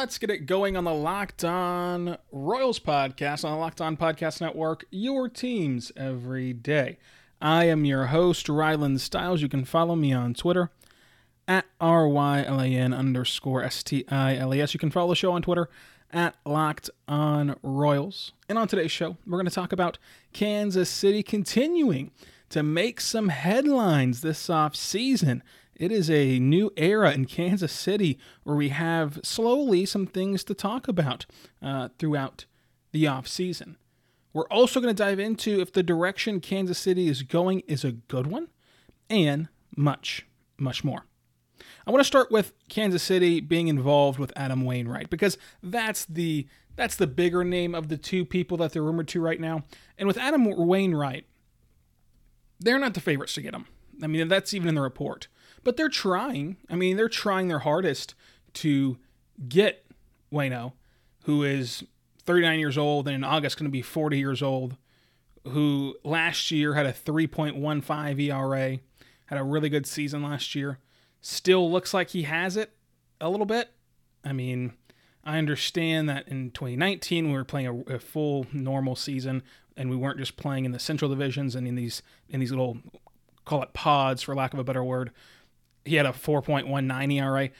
Let's get it going on the Locked On Royals podcast on the Locked On Podcast Network, your teams every day. I am your host, Rylan Stiles. You can follow me on Twitter at R-Y-L-A-N underscore S-T-I-L-E-S. You can follow the show on Twitter at Locked On Royals. And on today's show, we're going to talk about Kansas City continuing to make some headlines this off season it is a new era in Kansas City where we have slowly some things to talk about uh, throughout the off season. We're also going to dive into if the direction Kansas City is going is a good one, and much, much more. I want to start with Kansas City being involved with Adam Wainwright because that's the that's the bigger name of the two people that they're rumored to right now. And with Adam Wainwright, they're not the favorites to get him. I mean, that's even in the report but they're trying. I mean, they're trying their hardest to get Wayno, who is 39 years old and in August going to be 40 years old, who last year had a 3.15 ERA, had a really good season last year. Still looks like he has it a little bit. I mean, I understand that in 2019 we were playing a, a, full normal season and we weren't just playing in the central divisions and in these in these little call it pods for lack of a better word he had a 4.19 ERA.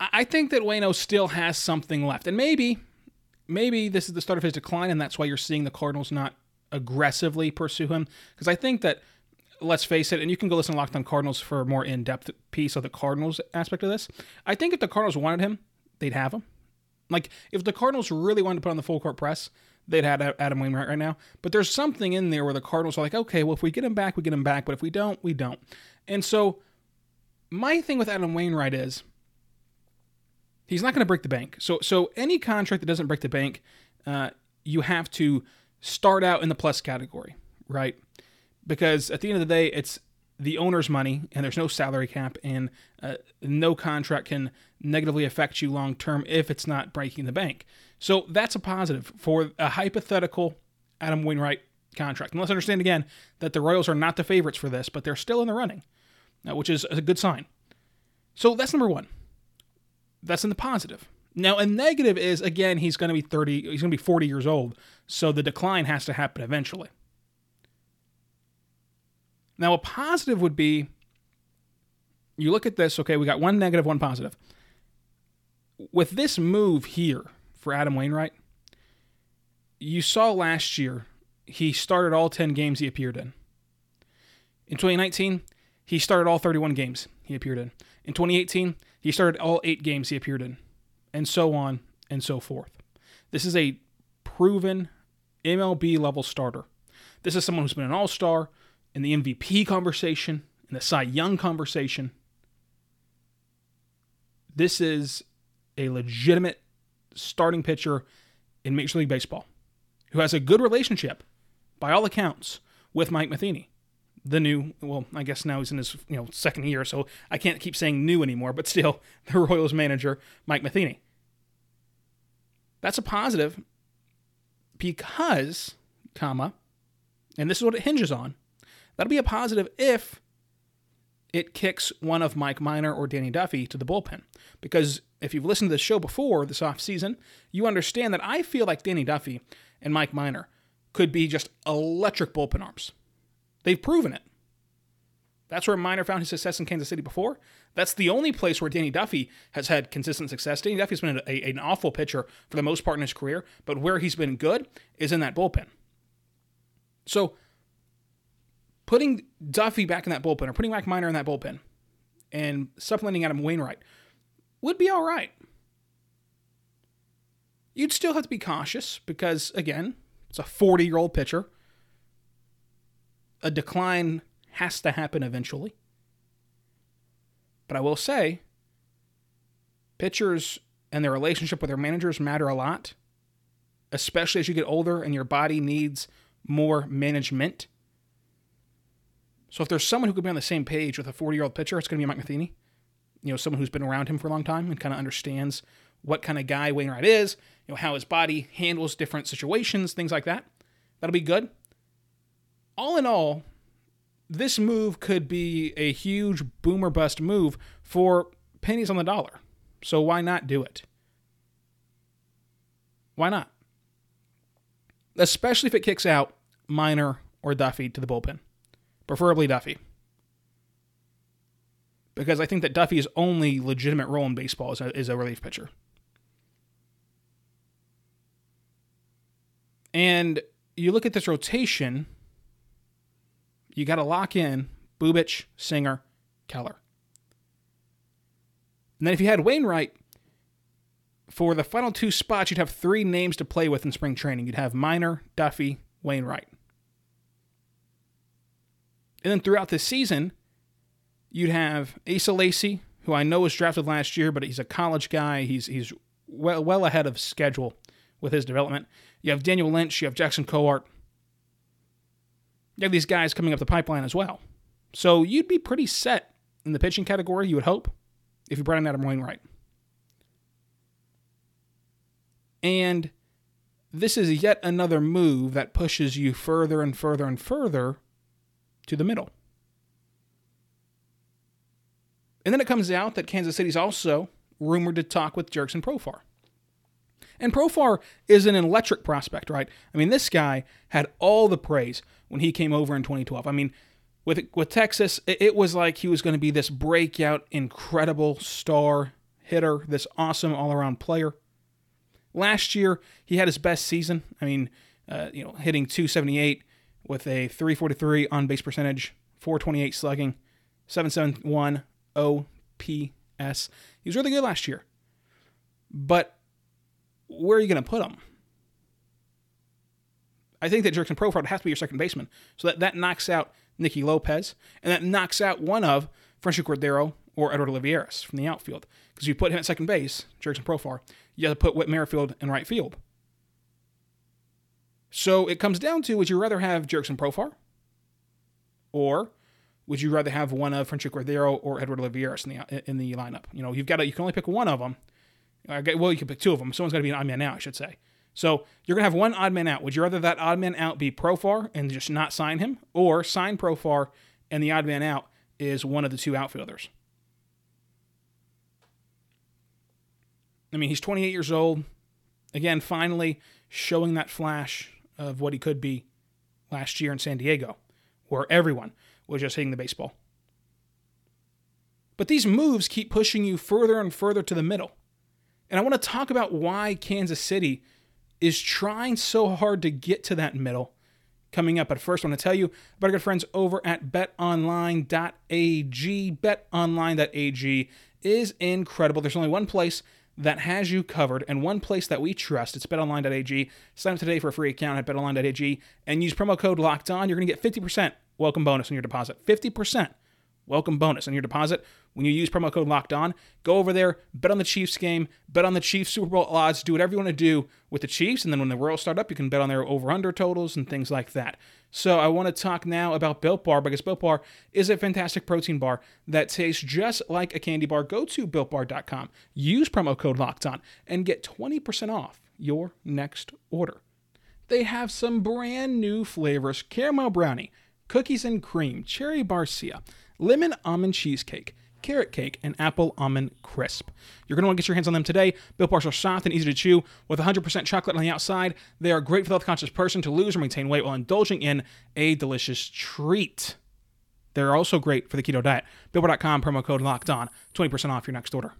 I think that Wayno still has something left. And maybe, maybe this is the start of his decline, and that's why you're seeing the Cardinals not aggressively pursue him. Because I think that, let's face it, and you can go listen to Locked on Cardinals for a more in depth piece of the Cardinals aspect of this. I think if the Cardinals wanted him, they'd have him. Like, if the Cardinals really wanted to put on the full court press, they'd have Adam Wainwright right now. But there's something in there where the Cardinals are like, okay, well, if we get him back, we get him back. But if we don't, we don't. And so my thing with Adam Wainwright is he's not going to break the bank. So so any contract that doesn't break the bank, uh, you have to start out in the plus category, right? Because at the end of the day, it's the owner's money, and there's no salary cap, and uh, no contract can negatively affect you long term if it's not breaking the bank. So that's a positive for a hypothetical Adam Wainwright contract. And let's understand again that the Royals are not the favorites for this, but they're still in the running Uh, which is a good sign. So that's number one. That's in the positive. Now, a negative is again, he's going to be 30, he's going to be 40 years old, so the decline has to happen eventually. Now, a positive would be you look at this, okay, we got one negative, one positive. With this move here for Adam Wainwright, you saw last year he started all 10 games he appeared in. In 2019, he started all 31 games he appeared in. In 2018, he started all eight games he appeared in, and so on and so forth. This is a proven MLB level starter. This is someone who's been an all star in the MVP conversation, in the Cy Young conversation. This is a legitimate starting pitcher in Major League Baseball who has a good relationship, by all accounts, with Mike Matheny the new well i guess now he's in his you know second year so i can't keep saying new anymore but still the royals manager mike matheny. That's a positive because comma and this is what it hinges on that'll be a positive if it kicks one of mike minor or danny duffy to the bullpen. Because if you've listened to the show before this off season you understand that i feel like danny duffy and mike minor could be just electric bullpen arms They've proven it. That's where Minor found his success in Kansas City before. That's the only place where Danny Duffy has had consistent success. Danny Duffy's been a, a, an awful pitcher for the most part in his career, but where he's been good is in that bullpen. So, putting Duffy back in that bullpen or putting Mike Minor in that bullpen and supplementing Adam Wainwright would be all right. You'd still have to be cautious because, again, it's a 40 year old pitcher a decline has to happen eventually. But I will say, pitchers and their relationship with their managers matter a lot, especially as you get older and your body needs more management. So if there's someone who could be on the same page with a 40 year old pitcher, it's going to be Mike Matheny. You know, someone who's been around him for a long time and kind of understands what kind of guy Wainwright is, you know, how his body handles different situations, things like that. That'll be good. All in all, this move could be a huge boomer bust move for pennies on the dollar. So why not do it? Why not? Especially if it kicks out Minor or Duffy to the bullpen, preferably Duffy. Because I think that Duffy's only legitimate role in baseball is a, is a relief pitcher. And you look at this rotation, you got to lock in Bubic, Singer, Keller. And then if you had Wainwright, for the final two spots, you'd have three names to play with in spring training. You'd have Minor, Duffy, Wainwright. And then throughout the season, you'd have Asa Lacy, who I know was drafted last year, but he's a college guy. He's he's well well ahead of schedule with his development. You have Daniel Lynch, you have Jackson Kowar. You have these guys coming up the pipeline as well. So you'd be pretty set in the pitching category, you would hope, if you brought in Adam Wainwright. And this is yet another move that pushes you further and further and further to the middle. And then it comes out that Kansas City's also rumored to talk with Jurickson Profar. And Profar is an electric prospect, right? I mean, this guy had all the praise when he came over in 2012. I mean, with with Texas, it was like he was going to be this breakout, incredible star hitter, this awesome all-around player. Last year, he had his best season. I mean, uh, you know, hitting 278 with a 343 on base percentage, 428 slugging, 771 OPS. He was really good last year. But where are you going to put him? I think that Jurickson Profar has to be your second baseman. So that, that knocks out Nicky Lopez, and that knocks out one of Franchy Cordero or Edward Olivares from the outfield. Because you put him at second base, Jurickson Profar, you have to put Whit Merrifield in right field. So it comes down to would you rather have Jurickson Profar? Or would you rather have one of Franchy Cordero or Edward Olivares in the in the lineup? You know, you've got to, you can only pick one of them. Well, you can pick two of them. Someone's got to be an odd man out, I should say. So you're gonna have one odd man out. Would you rather that odd man out be Profar and just not sign him, or sign Profar and the odd man out is one of the two outfielders? I mean, he's 28 years old. Again, finally showing that flash of what he could be last year in San Diego, where everyone was just hitting the baseball. But these moves keep pushing you further and further to the middle. And I want to talk about why Kansas City is trying so hard to get to that middle coming up. But first, I want to tell you about our good friends over at betonline.ag. Betonline.ag is incredible. There's only one place that has you covered and one place that we trust. It's betonline.ag. Sign up today for a free account at betonline.ag and use promo code locked on. You're going to get 50% welcome bonus on your deposit. 50% welcome bonus on your deposit when you use promo code locked on. Go over there, bet on the Chiefs game, bet on the Chiefs Super Bowl odds, do whatever you want to do with the Chiefs. And then when the Royals start up, you can bet on their over under totals and things like that. So I want to talk now about Built Bar because Built Bar is a fantastic protein bar that tastes just like a candy bar. Go to builtbar.com, use promo code locked on, and get 20% off your next order. They have some brand new flavors caramel brownie, cookies and cream, cherry barcia, lemon almond cheesecake carrot cake, and apple almond crisp. You're going to want to get your hands on them today. Built Bars are soft and easy to chew with 100% chocolate on the outside. They are great for the health conscious person to lose or maintain weight while indulging in a delicious treat. They're also great for the keto diet. BuiltBar.com promo code locked on, 20% off your next order.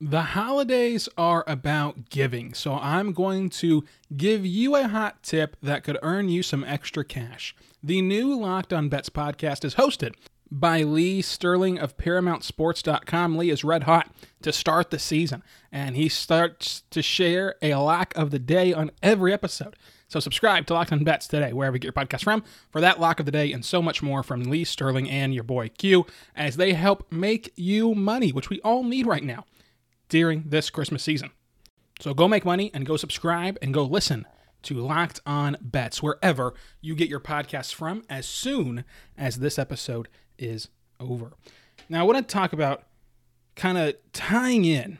The holidays are about giving, so I'm going to give you a hot tip that could earn you some extra cash. The new Locked on Bets podcast is hosted by Lee Sterling of ParamountSports.com. Lee is red hot to start the season, and he starts to share a lock of the day on every episode. So subscribe to Locked on Bets today, wherever you get your podcast from, for that lock of the day and so much more from Lee Sterling and your boy Q, as they help make you money, which we all need right now during this Christmas season. So go make money and go subscribe and go listen to Locked On Bets wherever you get your podcasts from as soon as this episode is over. Now, I want to talk about kind of tying in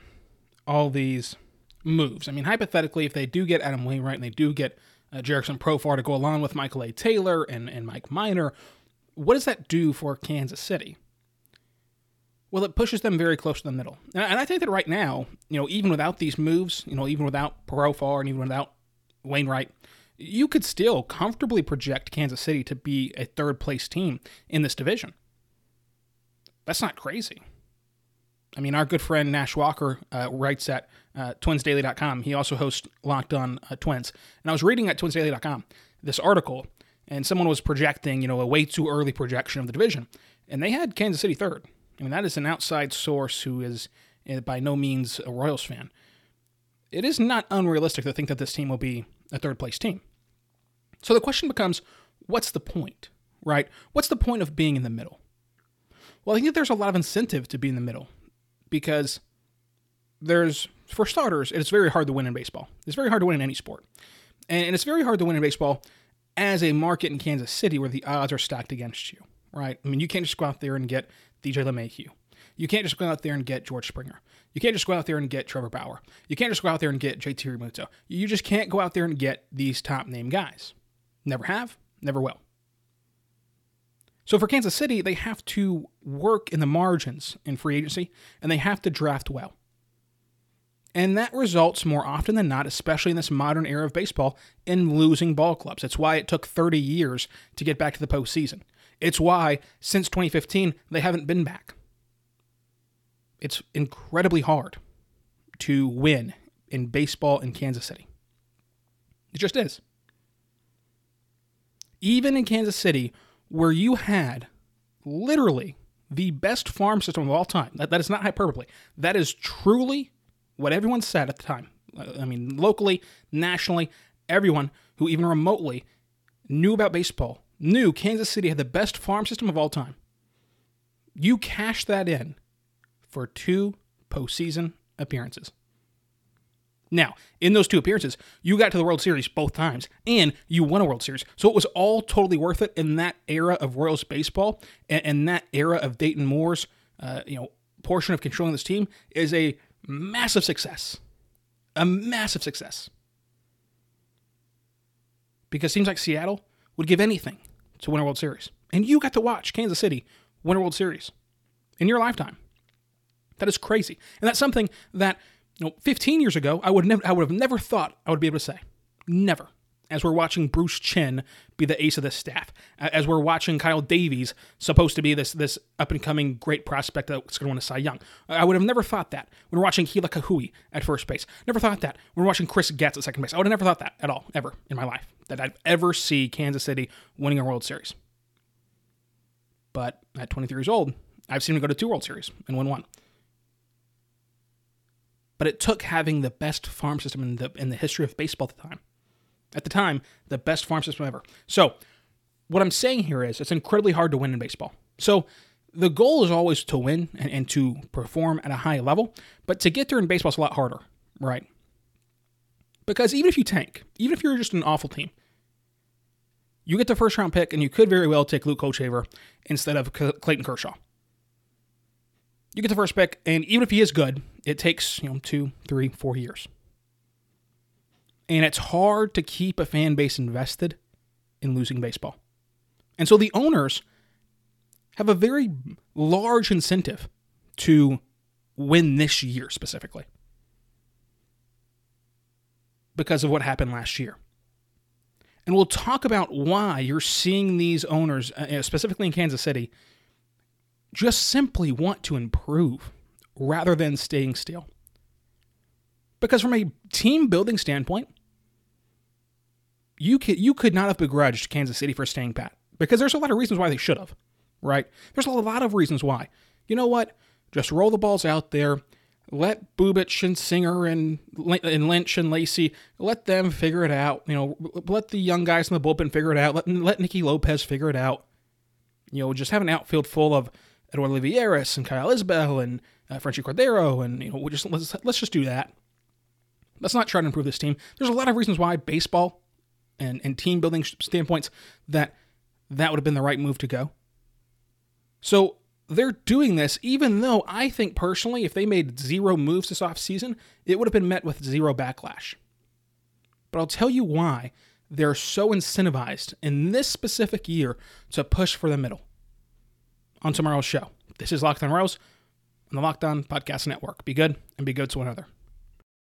all these moves. I mean, hypothetically, if they do get Adam Wainwright and they do get uh, Jurickson Profar to go along with Michael A. Taylor and, and Mike Minor, what does that do for Kansas City? Well, it pushes them very close to the middle. And, and I think that right now, you know, even without these moves, you know, even without Profar and even without Wainwright, you could still comfortably project Kansas City to be a third place team in this division. That's not crazy. I mean, our good friend Nash Walker uh, writes at uh, twinsdaily.com. He also hosts Locked On uh, Twins. And I was reading at twinsdaily.com this article, and someone was projecting, you know, a way too early projection of the division. And they had Kansas City third. I mean, that is an outside source who is uh, by no means a Royals fan. It is not unrealistic to think that this team will be a third place team. So the question becomes what's the point, right? What's the point of being in the middle? Well, I think there's a lot of incentive to be in the middle because there's, for starters, it's very hard to win in baseball. It's very hard to win in any sport. And it's very hard to win in baseball as a market in Kansas City where the odds are stacked against you, right? I mean, you can't just go out there and get DJ LeMahieu. You can't just go out there and get George Springer. You can't just go out there and get Trevor Bauer. You can't just go out there and get JT Realmuto. You just can't go out there and get these top name guys. Never have, never will. So for Kansas City, they have to work in the margins in free agency and they have to draft well. And that results more often than not, especially in this modern era of baseball, in losing ball clubs. It's why it took 30 years to get back to the postseason. It's why, since 2015, they haven't been back. It's incredibly hard to win in baseball in Kansas City. It just is. Even in Kansas City, where you had literally the best farm system of all time, that, that is not hyperbole, that is truly what everyone said at the time. Uh, I mean, locally, nationally, everyone who even remotely knew about baseball knew Kansas City had the best farm system of all time. You cash that in for two postseason appearances. Now, in those two appearances, you got to the World Series both times and you won a World Series. So it was all totally worth it in that era of Royals baseball and, and that era of Dayton Moore's, uh, you know, portion of controlling this team is a massive success. A massive success. Because it seems like Seattle would give anything to win a World Series. And you got to watch Kansas City win a World Series in your lifetime. That is crazy. And that's something that, you know, 15 years ago, I would never I would have never thought I would be able to say. Never. As we're watching Bruce Chen be the ace of this staff, as we're watching Kyle Davies supposed to be this this up and coming great prospect that's going to win a Cy Young, I would have never thought that when we're watching Kila Ka'aihue at first base. Never thought that when we're watching Chris Getz at second base. I would have never thought that at all, ever in my life, that I'd ever see Kansas City winning a World Series. But at 23 years old, I've seen him go to two World Series and win one but it took having the best farm system in the in the history of baseball at the time. At the time, the best farm system ever. So, what I'm saying here is it's incredibly hard to win in baseball. So, the goal is always to win and, and to perform at a high level, but to get there in baseball is a lot harder, right? Because even if you tank, even if you're just an awful team, you get the first round pick and you could very well take Luke Hochevar instead of Clayton Kershaw you get the first pick, and even if he is good, it takes you know two, three, four years, and it's hard to keep a fan base invested in losing baseball. And so the owners have a very large incentive to win this year specifically because of what happened last year. And we'll talk about why you're seeing these owners, uh, specifically in Kansas City, just simply want to improve rather than staying still. Because from a team building standpoint, you could, you could not have begrudged Kansas City for staying pat because there's a lot of reasons why they should have, right? There's a lot of reasons why. You know what? Just roll the balls out there. Let Bubic and Singer and and Lynch and Lacy let them figure it out. You know, let the young guys in the bullpen figure it out. Let let Nicky Lopez figure it out. You know, just have an outfield full of Eduardo Olivares and Kyle Isbel and uh, Franchy Cordero, and you know, we just let's let's just do that. Let's not try to improve this team. There's a lot of reasons why baseball and, and team building standpoints that that would have been the right move to go. So they're doing this even though I think personally, if they made zero moves this offseason, it would have been met with zero backlash. But I'll tell you why they're so incentivized in this specific year to push for the middle. On tomorrow's show, this is Locked On Royals the Locked On Podcast Network. Be good and be good to one another.